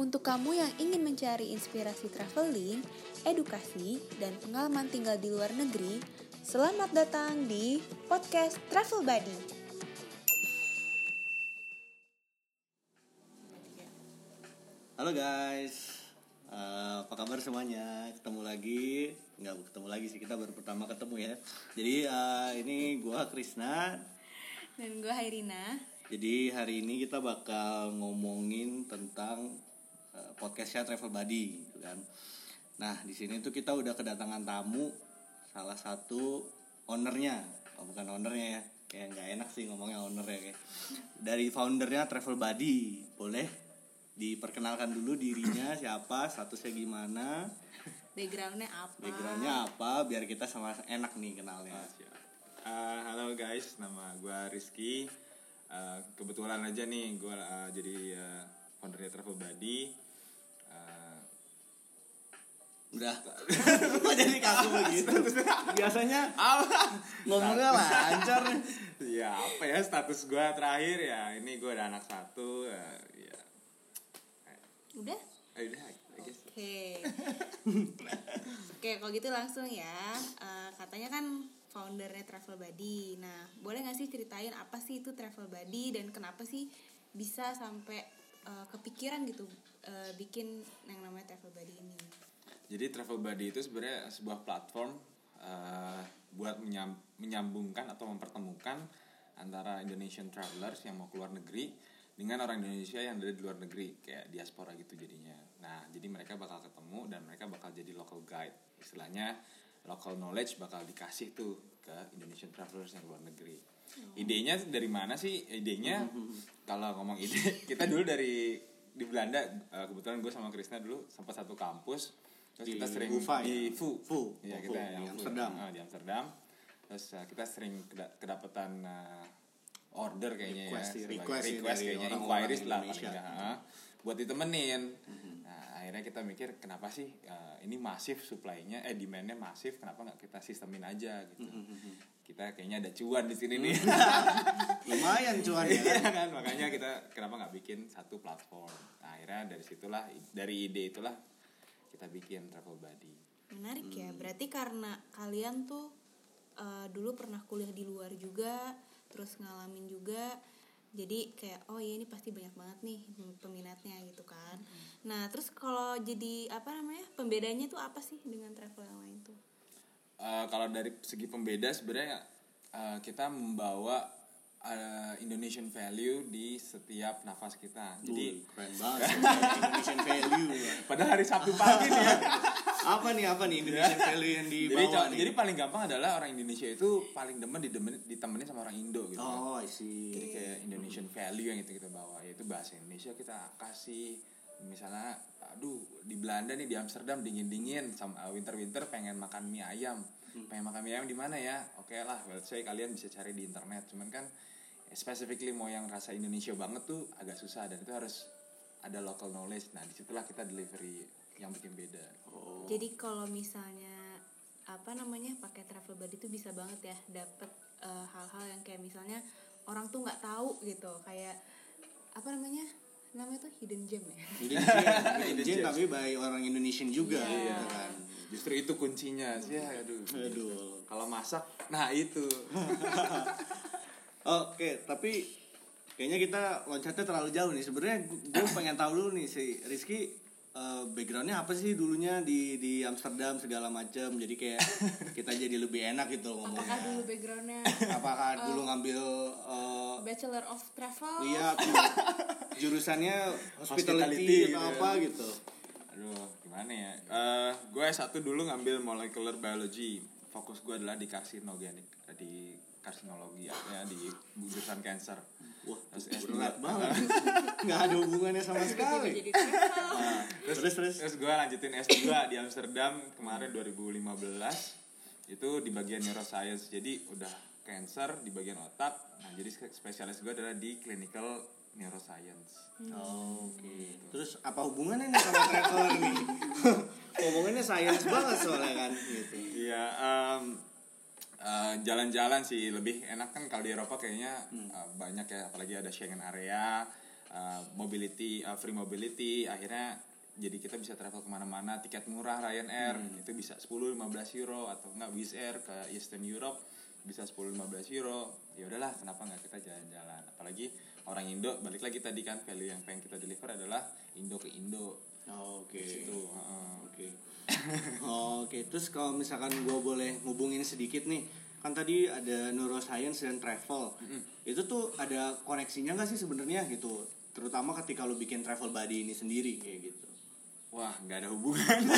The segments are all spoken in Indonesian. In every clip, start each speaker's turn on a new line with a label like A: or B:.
A: Untuk kamu yang ingin mencari inspirasi traveling, edukasi, dan pengalaman tinggal di luar negeri, selamat datang di podcast Travel Buddy.
B: Halo guys, Eh, apa kabar semuanya? Ketemu lagi, nggak ketemu lagi sih kita baru pertama ketemu ya. Jadi eh, ini gua Krisna.
A: Dan gue Hairina.
B: Jadi hari ini kita bakal ngomongin tentang eh, podcastnya Travel Buddy, gitu kan. Nah di sini tuh kita udah kedatangan tamu, salah satu ownernya, oh, bukan ownernya ya, kayak nggak enak sih ngomongnya owner ya kayak. Dari foundernya Travel Buddy, boleh diperkenalkan dulu dirinya siapa, statusnya gimana,
A: Backgroundnya apa?
B: backgroundnya apa, biar kita sama enak nih kenalnya.
C: Uh, halo guys, nama gue Rizky. Uh, kebetulan aja nih gue uh, jadi uh, foundernya Travel Buddy. Uh,
B: Udah, kok jadi kaku begitu? Biasanya ngomongnya lancar.
C: ya apa ya status gue terakhir ya ini gue ada anak satu. Uh, ya,
A: Udah?
C: eh, udah, I guess.
A: Oke. Oke, kalau gitu langsung ya. Eh, katanya kan foundernya Travel Buddy. Nah, boleh nggak sih ceritain apa sih itu Travel Buddy dan kenapa sih bisa sampai eh, kepikiran gitu eh, bikin yang namanya Travel Buddy ini?
C: Jadi Travel Buddy itu sebenarnya sebuah platform uh, buat menyam- menyambungkan atau mempertemukan antara Indonesian travelers yang mau keluar negeri dengan orang Indonesia yang ada di luar negeri kayak diaspora gitu jadinya. Nah, jadi mereka bakal ketemu dan mereka bakal jadi local guide. Istilahnya local knowledge bakal dikasih tuh ke Indonesian travelers yang luar negeri. Idenya dari mana sih? Idenya kalau ngomong ide kita dulu dari di Belanda eh, kebetulan gue sama Krisna dulu sempat satu kampus terus
B: Di
C: kita sering
B: UVA ya?
C: di FU
B: FU.
C: ya
B: Oh,
C: kita
B: FU,
C: yang
B: di. Amsterdam.
C: Ah, di Amsterdam terus uh, kita sering keda- kedapetan uh, order kayaknya
B: Request,
C: ya
B: ya, request ya
C: request kayaknya
B: orang-orang
C: inquiries lah paling
B: Indonesia.
C: nggak, ah, buat ditemenin nah akhirnya kita mikir kenapa sih uh, ini masif supply-nya eh demand-nya masif kenapa nggak kita sistemin aja gitu kita kayaknya ada cuan di sini nih
B: Lumayan cuan ya kan?
C: Iya kan makanya kita kenapa nggak bikin satu platform nah, akhirnya dari situlah dari ide itulah kita bikin travel buddy
A: Menarik
C: Hmm.
A: ya. Berarti karena kalian tuh eh, dulu pernah kuliah di luar juga, terus ngalamin juga. Jadi kayak oh ya ini pasti banyak banget nih peminatnya gitu kan.
C: Hmm.
A: Nah, terus kalau jadi apa namanya? Pembedanya tuh apa sih dengan travel yang lain tuh?
C: Eh, kalau dari segi pembeda sebenarnya eh, kita membawa eh, Indonesian value di setiap nafas kita.
B: Jadi
C: Jadi
B: keren banget Indonesian value ya.
C: pada hari Sabtu pagi nih ya.
B: Apa nih apa nih Indonesian value yang
C: jadi,
B: dibawa
C: co-
B: nih?
C: jadi paling gampang adalah orang Indonesia itu paling demen ditemenin sama orang Indo gitu.
B: Oh, I see.
C: Jadi kayak Indonesian value yang itu kita bawa yaitu bahasa Indonesia kita kasih misalnya aduh di Belanda nih di Amsterdam dingin dingin sama winter winter pengen makan mie ayam pengen makan mie ayam di mana ya? Oke lah let's say kalian bisa cari di internet. Cuman kan specifically mau yang rasa Indonesia banget tuh agak susah dan itu harus ada local knowledge. Nah di situlah kita delivery yang bikin beda.
B: Oh.
A: Jadi kalau misalnya apa namanya pakai travel buddy itu bisa banget ya dapet eh, hal-hal yang kayak misalnya orang tuh nggak tahu gitu. Kayak apa namanya namanya tuh hidden gem ya
B: Hidden gem, hidden gem tapi by orang Indonesian juga
A: Iya.
B: gitu kan.
C: justru itu kuncinya sih ya aduh
B: Aduh.
C: kalau masak nah itu
B: Oke, tapi kayaknya kita loncatnya terlalu jauh nih. Sebenarnya gue pengen tahu dulu nih si Rizky eh, backgroundnya apa sih dulunya di di Amsterdam segala macam. Jadi kayak kita jadi lebih enak gitu
A: apakah
B: ngomongnya.
A: dulu backgroundnya
B: Apakah dulu ngambil eh,
A: bachelor of travel
B: iya jurusannya hospitality,
C: Hospitality
B: atau
C: gitu
B: apa
C: ya.
B: gitu.
C: Aduh, gimana ya? Eh, gue satu dulu ngambil molecular biology. Fokus gue adalah di karsinogenik, di karsinologi ya, di jurusan cancer.
B: Wah,
C: Terus S2.
B: berat banget. Nggak ada hubungannya sama sekali. Nah, terus terus.
C: Terus gue lanjutin S2 di Amsterdam kemarin 2015. Itu di bagian neuroscience. Jadi udah cancer di bagian otak. Nah, jadi spesialis gue adalah di clinical neuroscience.
B: Oh, Oke. Terus apa hubungannya nih sama traveler nih? Hubungannya sains banget soalnya kan gitu.
C: Iya, eh, jalan-jalan sih lebih enak kan kalau di Eropa kayaknya eh, banyak ya apalagi ada Schengen area uh, mobility uh, free mobility akhirnya jadi kita bisa travel ke mana-mana tiket murah Ryanair itu bisa 10-15 euro atau enggak Wizz Air ke Eastern Europe bisa 10-15 euro. Ya udahlah kenapa nggak kita jalan-jalan? Apalagi orang Indo balik lagi tadi kan value yang pengen kita deliver adalah Indo ke Indo
B: Oke. Oke. Oke, terus kalau misalkan gue boleh ngubungin sedikit nih, kan tadi ada neuroscience dan travel. Itu tuh ada koneksinya nggak sih sebenarnya gitu? Terutama ketika lo bikin travel buddy ini sendiri kayak gitu.
C: Wah, nggak ada hubungan.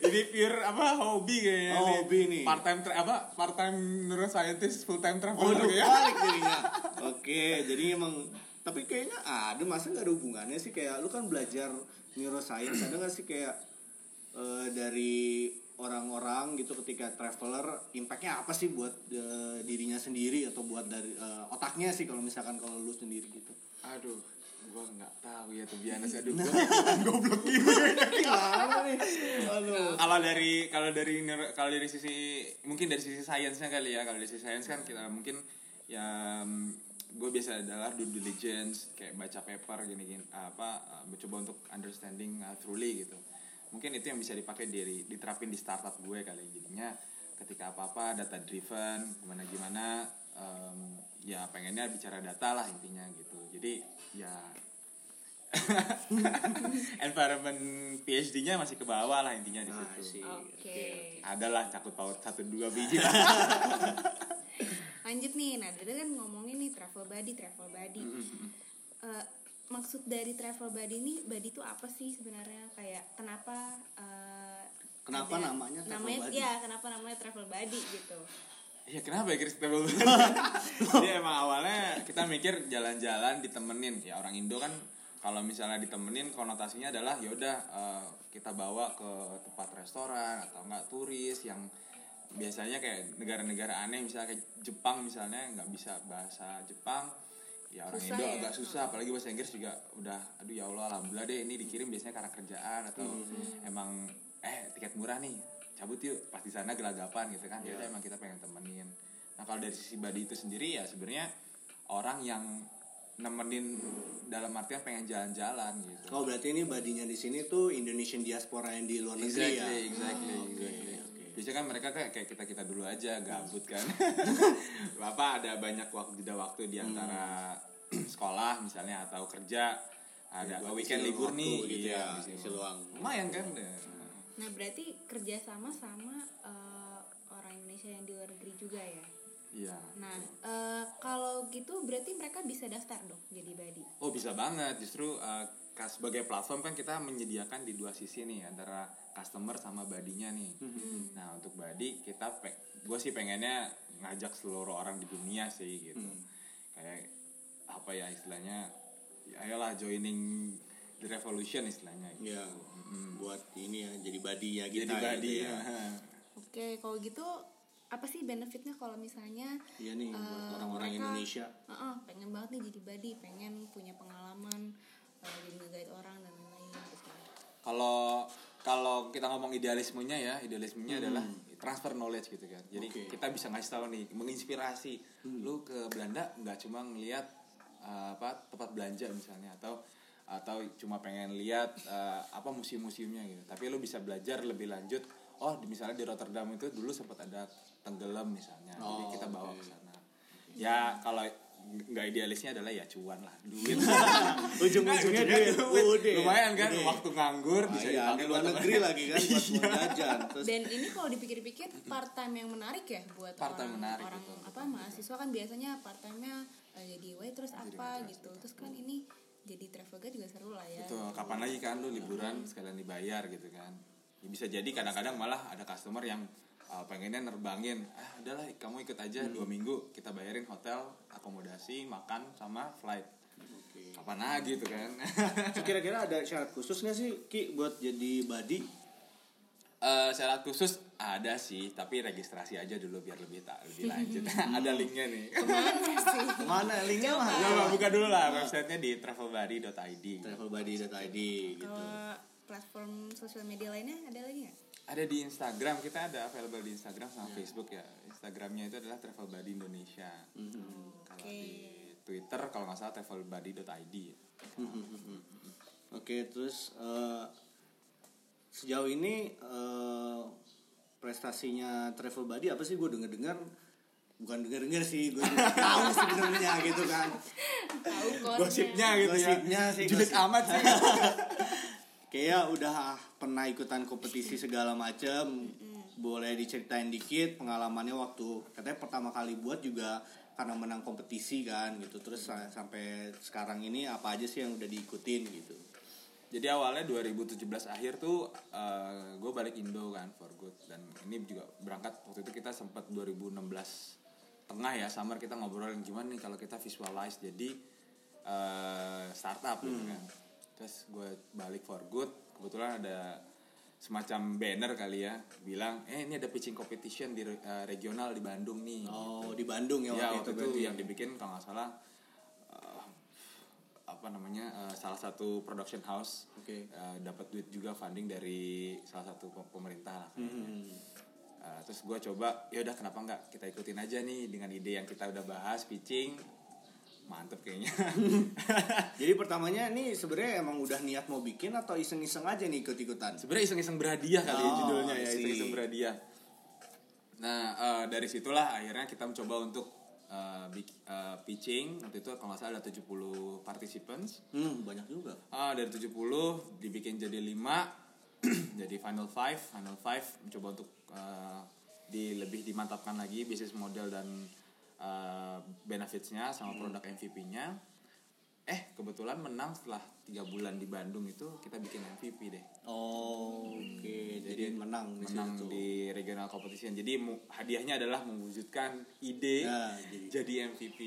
C: ini pure apa hobi kayaknya.
B: Oh, hobi nih.
C: Part time apa part time neuroscientist, full time
B: Oh,
C: traveler ya.
B: balik jadinya. Oke, jadi emang tapi kayaknya ada masa nggak ada hubungannya sih? Kayak lu kan belajar neuroscience ada nggak sih kayak eh, dari orang-orang gitu ketika traveler impactnya apa sih buat eh, dirinya sendiri atau buat dari eh, otaknya sih kalau misalkan kalau lu sendiri gitu?
C: Aduh, gua nggak tahu ya tuh biasa aduh gua ikutan goblok gitu.
B: gimana nih? Aduh.
C: kalau dari kalau dari kalau dari sisi mungkin dari sisi sainsnya kali ya. Kalau dari sisi sains kan kita mungkin ya gue biasa adalah due diligence kayak baca paper gini gini apa uh, mencoba untuk understanding uh, truly gitu. Mungkin itu yang bisa dipakai dari diterapin di startup gue kali. Jadinya ketika apa apa data driven gimana gimana em, ya pengennya bicara data lah intinya gitu. Jadi ya environment PhD-nya masih ke bawah lah intinya di
B: Nah,
C: situ.
A: Oke.
C: ada lah cakut paut satu dua biji. lah
A: Lanjut nih, nah tadi kan ngomongin nih travel buddy, travel buddy. Eh, maksud dari travel buddy ini, buddy itu apa sih sebenarnya? Kayak kenapa? eh,
B: Kenapa
A: ada-
B: namanya travel
A: namanya,
B: buddy?
A: Ya, kenapa namanya travel buddy gitu?
C: Iya kenapa ya Chris Travel Buddy? Jadi emang awalnya kita mikir jalan-jalan ditemenin ya orang Indo kan kalau misalnya ditemenin konotasinya adalah yaudah eh, kita bawa ke tempat restoran atau enggak turis yang biasanya kayak negara-negara aneh misalnya kayak Jepang misalnya nggak bisa bahasa Jepang. Ya orang
A: Susah
C: Indo
A: ya?
C: agak susah apalagi bahasa Inggris juga udah aduh ya Allah alhamdulillah deh ini dikirim biasanya karena kerjaan atau emang eh tiket murah nih cabut yuk pas di sana gelagapan gitu kan. Ya udah emang kita pengen temenin. Nah kalau dari sisi body itu sendiri ya sebenarnya orang yang nemenin dalam artian pengen jalan-jalan gitu.
B: Oh berarti ini badinya di sini tuh Indonesian diaspora yang di luar negeri
C: exactly
B: ya.
C: exactly exactly
B: oke.
C: Biasanya kan mereka kayak kayak kita kita dulu aja gabut kan. Bapak ada banyak waktu jeda waktu di antara sekolah misalnya atau kerja ada
B: Buat
C: weekend libur
B: waktu
C: nih
B: gitu
C: iya,
B: ya,
C: isi
B: luang.
C: lumayan kan
A: Nah berarti kerjasama sama eh, orang Indonesia yang di luar negeri juga ya?
C: iya
A: Nah eh, kalau gitu berarti mereka bisa daftar dong jadi buddy?
C: Oh bisa banget. Justru uh, sebagai platform kan kita menyediakan di dua sisi nih antara customer sama badinya nih. Nah untuk badi kita gue sih pengennya ngajak seluruh orang di dunia sih gitu. Kayak apa ya istilahnya ya ayolah joining the revolution istilahnya. Gitu.
B: Ya, buat ini ya jadi badinya kita
C: Jadi badi
B: gitu ya.
A: Oke kalau gitu apa sih benefitnya kalau misalnya
B: Iya nih buat
A: eh,
B: orang-orang
A: mereka,
B: Indonesia.
A: "Uh-uh, pengen banget nih jadi buddy, pengen punya pengalaman jadi nge-guide orang dan lain-lain gitu.
C: Kalau kalau kita ngomong idealismenya ya, idealismenya adalah transfer knowledge gitu kan. Jadi
B: Oke.
C: kita bisa ngasih tahu nih, menginspirasi. Lu ke Belanda nggak cuma ngelihat uh, apa tempat belanja misalnya atau atau cuma pengen lihat uh, apa museum-museumnya gitu. Tapi lu bisa belajar lebih lanjut. Oh, di- misalnya di Rotterdam itu dulu sempat ada tenggelam misalnya. Jadi
B: Oh,
C: kita bawa
B: oke.
C: ke sana. Ya kalau nggak idealisnya adalah ya cuan lah duit
B: Ujung-ujungnya
C: Ujungnya
B: duit. Udah.
C: lumayan kan
B: Udah.
C: waktu nganggur
B: Ah,
C: bisa
B: iya,
C: dipakai
B: luar negeri
C: temen.
B: lagi kan buat jajan. Terus
A: Dan ini kalau dipikir-pikir part time yang menarik ya buat
C: Part-time
A: orang
C: menarik,
A: orang
C: betul,
A: apa mahasiswa kan biasanya part time-nya eh, jadi waitress apa gitu. Terus kan ini jadi travel guide juga seru lah ya.
C: Betul, kapan lagi kan lu liburan sekalian dibayar gitu kan. Ya, bisa jadi kadang-kadang malah ada customer yang uh, pengennya nerbangin, ah udahlah kamu ikut aja dua minggu kita bayarin hotel, akomodasi, makan sama flight.
B: Oke.
C: Kapan lagi tuh kan?
B: So, kira-kira ada syarat khusus nggak sih Ki buat jadi badi?
C: Eh syarat khusus ada sih, tapi registrasi aja dulu biar lebih tak lebih lanjut. ada linknya nih.
B: Mana linknya mah?
C: Coba buka dulu lah websitenya di travelbuddy.id.
B: Travelbuddy.id gitu.
A: Kalau platform sosial media lainnya ada lagi nggak?
C: Ada di Instagram, kita ada available di Instagram sama Facebook ya. Instagramnya itu adalah Travel Buddy Indonesia. Kalau
A: Oke.
C: di Twitter kalau nggak salah travelbuddy.id
B: Oke, terus eh, sejauh ini eh, prestasinya Travel Buddy apa sih? Gue denger dengar bukan denger dengar sih, gue tahu sebenarnya gitu kan.
A: tahu
C: gosipnya gitu
B: Gosipnya
C: ya
B: sih,
C: julid
B: gosip.
C: amat sih
B: Kayak udah pernah ikutan kompetisi segala macam. Boleh diceritain dikit pengalamannya waktu katanya pertama kali buat juga karena menang kompetisi kan gitu. Terus sa- sampai sekarang ini apa aja sih yang udah diikutin gitu.
C: Jadi awalnya 2017 akhir tuh gue balik Indo kan for good dan ini juga berangkat waktu itu kita sempat 2016 tengah ya summer kita ngobrolin gimana nih kalau kita visualize jadi eh, startup gitu kan. Terus gue balik for good kebetulan ada semacam banner kali ya bilang eh ini ada pitching competition di eh, regional di Bandung nih.
B: Oh, di Bandung ya
C: ya
B: waktu
C: waktu
B: itu
C: itu yang dibikin kalau nggak salah eh, apa namanya eh, salah satu production house
B: Oke.
C: Eh, dapat duit juga funding dari salah satu pe- pemerintah lah kayaknya.
B: Hmm.
C: Eh, terus gue coba ya udah kenapa nggak kita ikutin aja nih dengan ide yang kita udah bahas pitching mantep kayaknya
B: Jadi pertamanya nih sebenarnya emang udah niat mau bikin atau iseng-iseng aja nih ikut-ikutan?
C: sebenarnya iseng-iseng berhadiah kali ya
B: Oh,
C: judulnya ya
B: I see.
C: iseng-iseng berhadiah nah eh, dari situlah akhirnya kita mencoba untuk bik- eh, pitching waktu itu kalau nggak salah ada 70 participants
B: Hmm, banyak juga.
C: Ah, dari 70 dibikin jadi 5 jadi final five final five mencoba untuk uh, di lebih dimantapkan lagi bisnis model dan uh, benefitsnya sama produk MVP-nya eh kebetulan menang setelah tiga bulan di Bandung itu kita bikin MVP deh.
B: Oh, oke. Jadi menang di
C: menang
B: situ.
C: di regional competition. Jadi hadiahnya adalah mewujudkan ide
B: Ya, jadi-
C: jadi MVP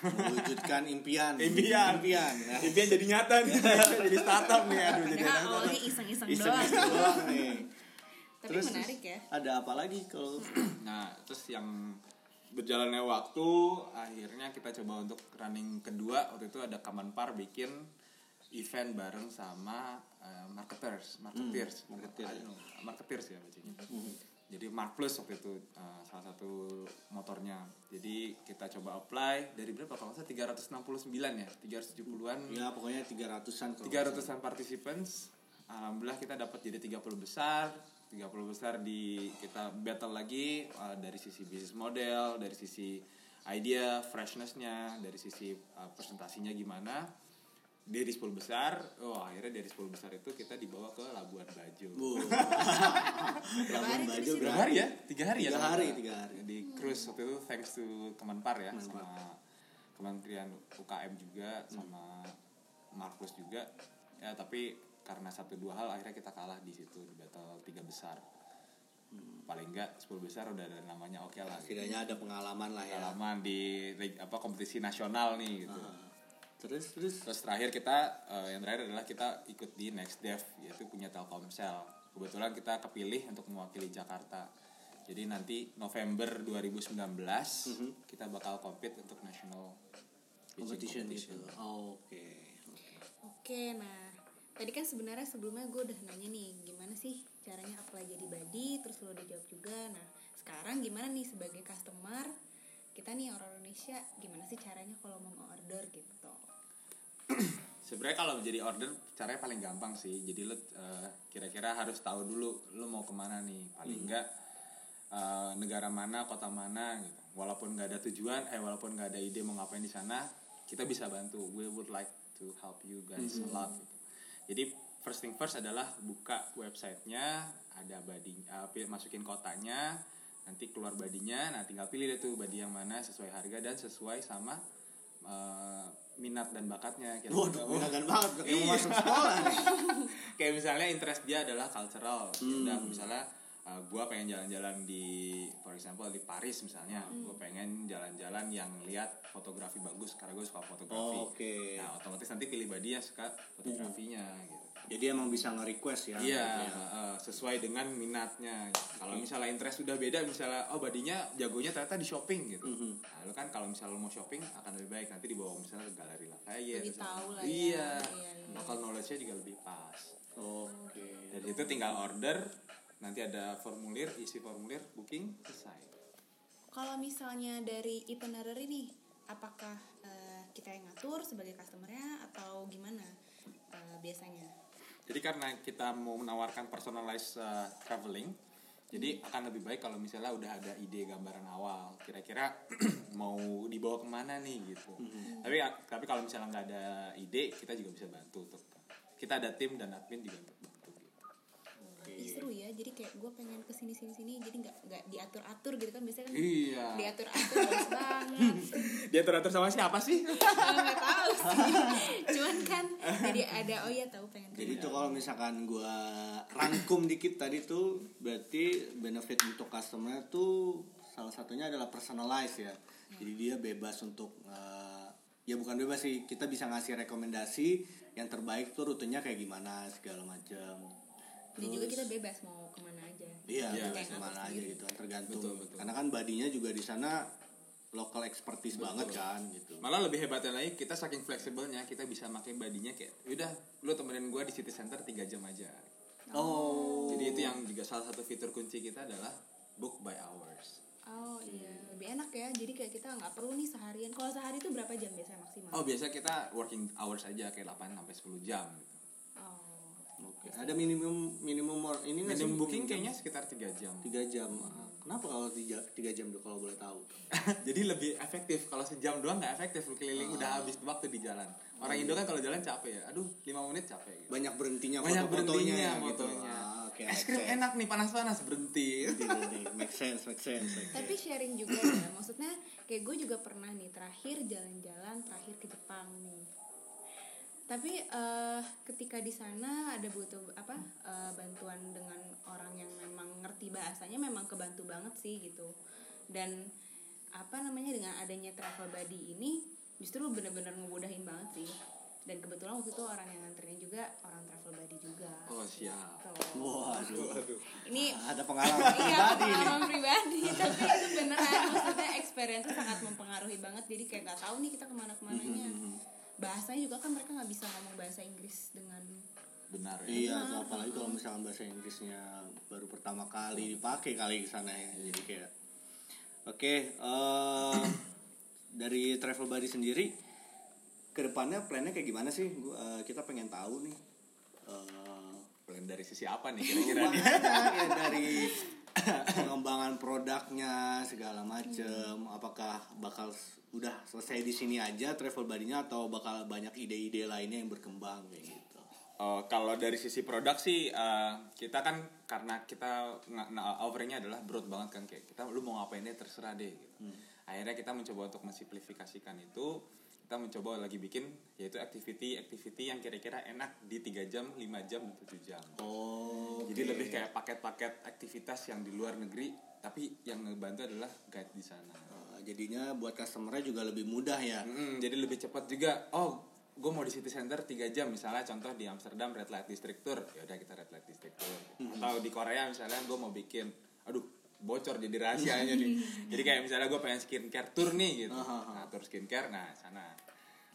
B: Mewujudkan impian.
C: impian.
B: Impian. Nah,
C: impian jadi nyata nih. Jadi startup nih. Aduh jadi
A: awalnya iseng-iseng doang
B: iseng-iseng doang. nih.
A: tapi menarik ya.
B: Ada apa lagi kalau
C: Nah, terus yang berjalannya waktu, akhirnya kita coba untuk running kedua. Waktu itu ada Kamanpar bikin event bareng sama eh, marketers, marketers, I don't know, marketers ya bacanya. Jadi Mark Plus waktu itu eh, salah satu motornya. Jadi kita coba apply dari berapa kalau salah 369 ya, 370-an.
B: ya pokoknya 300-an kalau
C: 300-an participants alhamdulillah kita dapat jadi 30 besar 30 besar di kita battle lagi uh, dari sisi bisnis model dari sisi idea freshnessnya dari sisi uh, presentasinya gimana dari 10 besar oh akhirnya dari 10 besar itu kita dibawa ke Labuan Bajo
A: di situ?
C: berapa hari ya tiga hari ya
B: Tiga hari, tiga hari.
C: di cruise waktu itu thanks to Kemenpar ya
B: Kemenpar.
C: sama Kementerian UKM juga sama Markus juga ya tapi karena satu dua hal akhirnya kita kalah di situ di battle tiga besar paling enggak 10 besar udah ada namanya oke lah gitu.
B: Setidaknya ada pengalaman lah ya.
C: pengalaman di apa kompetisi nasional nih gitu
B: Ah. Terus terus
C: Terus terakhir kita eh, yang terakhir adalah kita ikut di Next Dev yaitu punya Telkomsel. Kebetulan kita kepilih untuk mewakili Jakarta. Jadi nanti November 2019 kita bakal compete untuk national
B: competition
C: competition.
B: gitu. Oh, Oke.
A: Oke, nah tadi kan sebenarnya sebelumnya gue udah nanya nih gimana sih caranya apply jadi body, terus lo udah jawab juga. Nah sekarang gimana nih sebagai customer kita nih orang Indonesia gimana sih caranya kalau mau order gitu?
C: Sebenarnya kalau menjadi order caranya paling gampang sih. Jadi lo eh, kira-kira harus tahu dulu lo mau ke mana nih. Paling enggak eh, negara mana, kota mana gitu. Walaupun nggak ada tujuan, eh walaupun nggak ada ide mau ngapain di sana, kita bisa bantu. We would like to help you guys a lot. Gitu. Jadi first thing first adalah buka websitenya, ada badi, pi- masukin kotanya, nanti keluar badinya, nah tinggal pilih deh tuh badi yang mana sesuai harga dan sesuai sama eh, minat dan bakatnya. Kira-kira.
B: Waduh, menyenangkan banget kayak mau
C: Iya.
B: masuk sekolah
C: kayak misalnya interest dia adalah cultural Ya
B: Hmm.
C: udah misalnya uh, gue pengen jalan-jalan di for example di Paris misalnya gue pengen jalan-jalan yang lihat fotografi bagus karena gue suka fotografi
B: Oh, oke.
C: nah otomatis nanti pilih body yang suka fotografinya gitu
B: Jadi emang bisa nge-request ya.
C: Iya,
B: Ya.
C: uh, sesuai dengan minatnya. Kalau misalnya interest sudah beda, misalnya oh badinya jagonya ternyata di shopping gitu.
B: Mhm.
C: Nah, lu kan kalau misalnya lu mau shopping akan lebih baik nanti dibawa misalnya ke galeri Lafayette.
A: Lebih
C: misalnya.
A: tahu lah ya.
C: Iya.
A: Iya, iya.
C: Local knowledge-nya juga lebih pas.
B: Oke.
C: Dari itu tinggal order, nanti ada formulir, isi formulir, booking, selesai.
A: Kalau misalnya dari itinerary nih, apakah eh, kita yang ngatur sebagai customernya atau gimana uh, biasanya
C: Jadi karena kita mau menawarkan personalized uh, traveling, jadi akan lebih baik kalau misalnya udah ada ide gambaran awal, kira-kira mau dibawa ke mana nih gitu. Tapi tapi kalau misalnya nggak ada ide, kita juga bisa bantu untuk kita ada tim dan admin juga untuk bantu. Gitu.
A: Ih, seru ya jadi kayak gue pengen ke sini sini sini jadi nggak nggak diatur atur gitu kan biasanya kan
C: Iya.
A: diatur atur bagus banget
C: Dia teratur sama siapa sih?
A: nggak tahu sih cuman kan jadi ada oh iya tahu pengen
B: Jadi tuh kalau misalkan gua rangkum dikit tadi tuh berarti benefit untuk customer tuh salah satunya adalah personalize ya. Jadi dia bebas untuk eh, ya bukan bebas sih, kita bisa ngasih rekomendasi yang terbaik tuh rutenya kayak gimana segala macam.
A: Dan juga kita bebas mau ke mana aja
B: Iya,
C: Iya,
B: bebas
A: kayak
B: ke
A: mana
B: aja
A: sendiri.
B: gitu, tergantung.
C: Betul, betul.
B: Karena kan badinya juga di sana local expertise banget kan gitu.
C: Malah lebih hebatnya lagi kita saking fleksibelnya kita bisa pakai badinya kayak udah lu temenin gua di city center 3 jam aja.
B: Oh.
C: Jadi itu yang juga salah satu fitur kunci kita adalah book by hours.
A: oh iya lebih enak ya jadi kayak kita nggak perlu nih seharian kalau sehari itu berapa jam biasanya maksimal
C: Oh biasa kita working hours aja kayak 8 sampai 10 jam gitu.
A: Oh.
B: Oke. Ada minimum minimum or- ini?
C: Minimum booking kayaknya sekitar 3 jam.
B: tiga jam. Kenapa kalau tiga, tiga jam tuh kalau boleh tahu?
C: Jadi lebih efektif. Kalau sejam doang nggak efektif lu keliling udah habis waktu di jalan. Orang Indo kan kalau jalan capek ya. Aduh, 5 menit capek gitu.
B: Banyak berhentinya
C: Banyak berhentinya
B: gitu.
C: fotonya.
B: Ah, Oke.
C: Es krim enak nih panas-panas berhenti.
B: Make sense, make sense. oke.
A: Tapi sharing juga ya, maksudnya kayak gue juga pernah nih terakhir jalan-jalan terakhir ke Jepang nih. Tapi eh, ketika di sana ada butuh apa eh, bantuan dengan orang yang memang ngerti bahasanya memang kebantu banget sih gitu. Dan apa namanya dengan adanya travel buddy ini justru bener-bener ngemudahin banget sih. Dan kebetulan waktu itu orang yang nganterin juga orang travel buddy juga.
C: Oh, siap.
A: Gitu.
B: Waduh.
A: Ini
B: Ada pengalaman
A: iya
B: pribadi nih.
A: pengalaman pribadi tapi itu beneran maksudnya experience sangat mempengaruhi banget jadi kayak nggak tahu nih kita ke mana ke mananya bahasanya juga kan mereka nggak bisa ngomong bahasa Inggris dengan
C: Benar ya.
B: Iya, tuh, apalagi kalau misalkan bahasa Inggrisnya baru pertama kali dipakai kali ke sana ya. Jadi kayak Oke, eh dari travel buddy sendiri ke depannya plannya kayak gimana sih? Gua, eh, kita pengen tahu nih. Eh,
C: Plan dari sisi apa nih kira-kira nih?
B: ya dari pengembangan produknya segala macem apakah bakal udah selesai di sini aja travel buddy-nya atau bakal banyak ide-ide lainnya yang berkembang kayak gitu
C: Oh, kalau dari sisi produk sih eh, kita kan karena kita nah, offeringnya adalah broad banget kan kayak kita lu mau ngapain deh terserah deh gitu. Akhirnya kita mencoba untuk mensimplifikasikan itu kita mencoba lagi bikin yaitu activity activity yang kira-kira enak di 3 jam, 5 jam, dan 7 jam.
B: oh
C: Jadi lebih kayak paket-paket aktivitas yang di luar negeri tapi yang ngebantu adalah guide di sana.
B: Eh, jadinya buat customernya juga lebih mudah ya
C: Mm, jadi lebih cepat juga. Oh, gue mau di city center 3 jam misalnya contoh di Amsterdam red light district tour. Ya udah kita red light district tour. Atau di Korea misalnya gue mau bikin aduh bocor jadi rahasianya nih. Jadi kayak misalnya gue pengen skincare tour nih gitu. Nah, tour skincare nah sana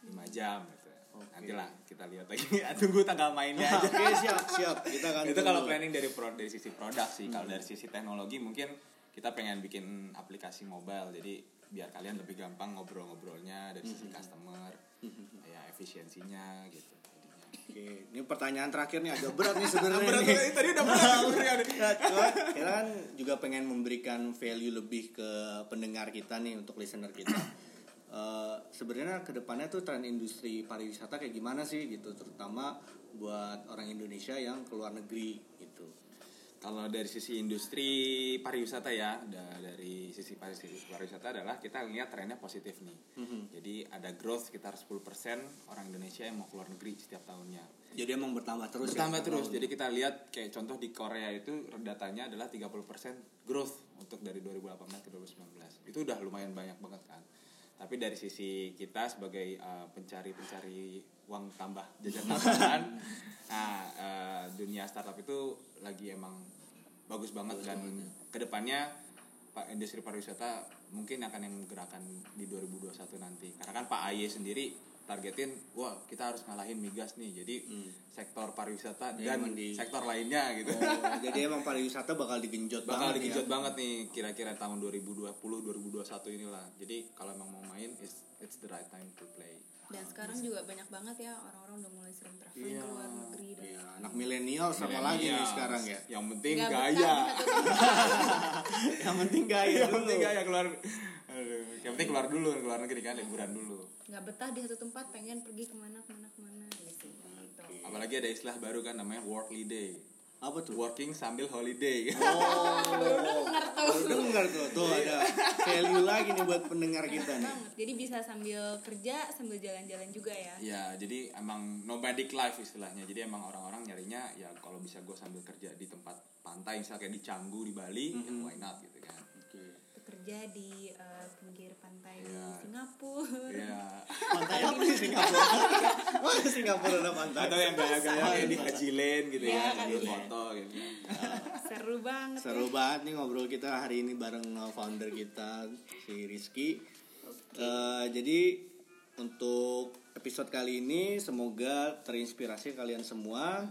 C: 5 jam gitu. Nanti lah kita lihat lagi. Tunggu tanggal mainnya aja.
B: oke siap siap kita akan
C: itu kalau planning dari pro, dari sisi produk sih kalau dari sisi teknologi mungkin kita pengen bikin aplikasi mobile jadi biar kalian lebih gampang ngobrol-ngobrolnya dari sisi customer ya efisiensinya gitu
B: oke ini pertanyaan terakhir nih agak berat nih sebenarnya
C: Berat
B: nih.
C: tadi udah berat sebenarnya.
B: Ya, cuman kita kan juga pengen memberikan value lebih ke pendengar kita nih untuk listener kita. Eh, sebenarnya ke depannya tuh tren industri pariwisata kayak gimana sih gitu, terutama buat orang Indonesia yang keluar negeri gitu.
C: Kalau dari sisi industri pariwisata ya, da- dari sisi pariwisata adalah kita lihat trennya positif nih. Jadi ada growth sekitar 10% orang Indonesia yang mau keluar negeri setiap tahunnya.
B: Jadi emang bertambah terus
C: bertambah
B: ya.
C: terus. Jadi kita lihat kayak contoh di Korea itu datanya adalah 30% growth untuk dari 2018 ke 2019. Itu udah lumayan banyak banget kan. Tapi dari sisi kita sebagai uh, pencari-pencari uang tambah jajan tambahan, nah uh, dunia startup itu lagi emang bagus banget dan ke depannya Pak industri pariwisata mungkin akan yang menggerakkan di 2021 nanti. Karena kan Pak Aye sendiri targetin wah kita harus ngalahin migas nih. Jadi sektor pariwisata
B: Ya,
C: dan
B: di-
C: sektor lainnya gitu.
B: Oh, jadi emang pariwisata bakal digenjot
C: bakal
B: banget
C: dikejut
B: ya.
C: banget nih kira-kira tahun 2020 2021 inilah. Jadi kalau emang mau main it's it's the right time to play
A: Dan sekarang juga banyak banget ya orang-orang udah mulai sering traveling
C: Iya.
A: ke luar negeri dan
B: Iya, anak milenial sama lagi nih sekarang ya.
C: yang penting
A: Nggak
C: gaya.
B: Yang penting gaya
C: yang
B: dulu.
C: penting gaya keluar Aduh, yang penting keluar dulu keluar negeri kan liburan dulu
A: nggak betah di satu tempat pengen pergi ke mana ke mana ke mana gitu. gitu.
C: apalagi ada istilah baru kan namanya work day
B: Apa tuh?
C: working sambil holiday
B: Oh, baru dengar tuh. Tuh ada value lagi nih buat pendengar kita nih.
A: banget jadi bisa sambil kerja sambil jalan-jalan juga ya
C: Ya, jadi emang nomadic life istilahnya. Jadi emang orang-orang nyarinya ya kalau bisa gue sambil kerja di tempat pantai, misalnya kayak di Canggu di Bali, ya why not gitu kan.
A: Bekerja di eh, pinggir pantai
C: Iya.
A: Singapura
C: Ya.
B: Pantai apa sih Singapura? Mana Singapura ada pantai?
C: Atau yang gaya-gaya kayak di Haji Lane gitu
A: Iya,
C: ya,
A: kan,
C: sambil
A: iya.
C: foto gitu.
A: seru banget
B: Seru
A: ya.
B: banget nih ngobrol kita hari ini bareng uh, founder kita si Rizky. Eh, jadi untuk episode kali ini semoga terinspirasi kalian semua.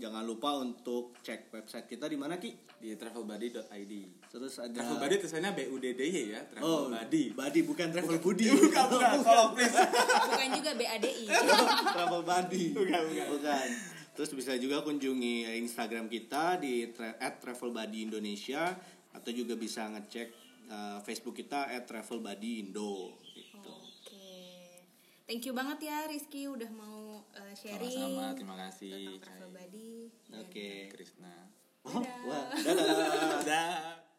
B: Jangan lupa untuk cek website kita di mana Ki?
C: Di travelbuddy.id.
B: Terus ada
C: Travelbuddy tulisannya B U D D Y ya,
B: Oh,
C: Travelbuddy.
B: Buddy bukan Travel Buddy.
C: Bukan, bukan, tolong please.
A: bukan juga BADI
B: Travel Buddy.
C: Bukan, bukan.
B: Bukan. Terus bisa juga kunjungi Instagram kita di tra- @travelbuddyindonesia atau juga bisa ngecek uh, Facebook kita @travelbuddyindo gitu.
A: oke thank you banget ya Rizky udah mau eh, sharing
C: Sama-sama, terima kasih.
B: Oke.
C: Krishna.
B: Oh, wah, dadah.
C: Dadah.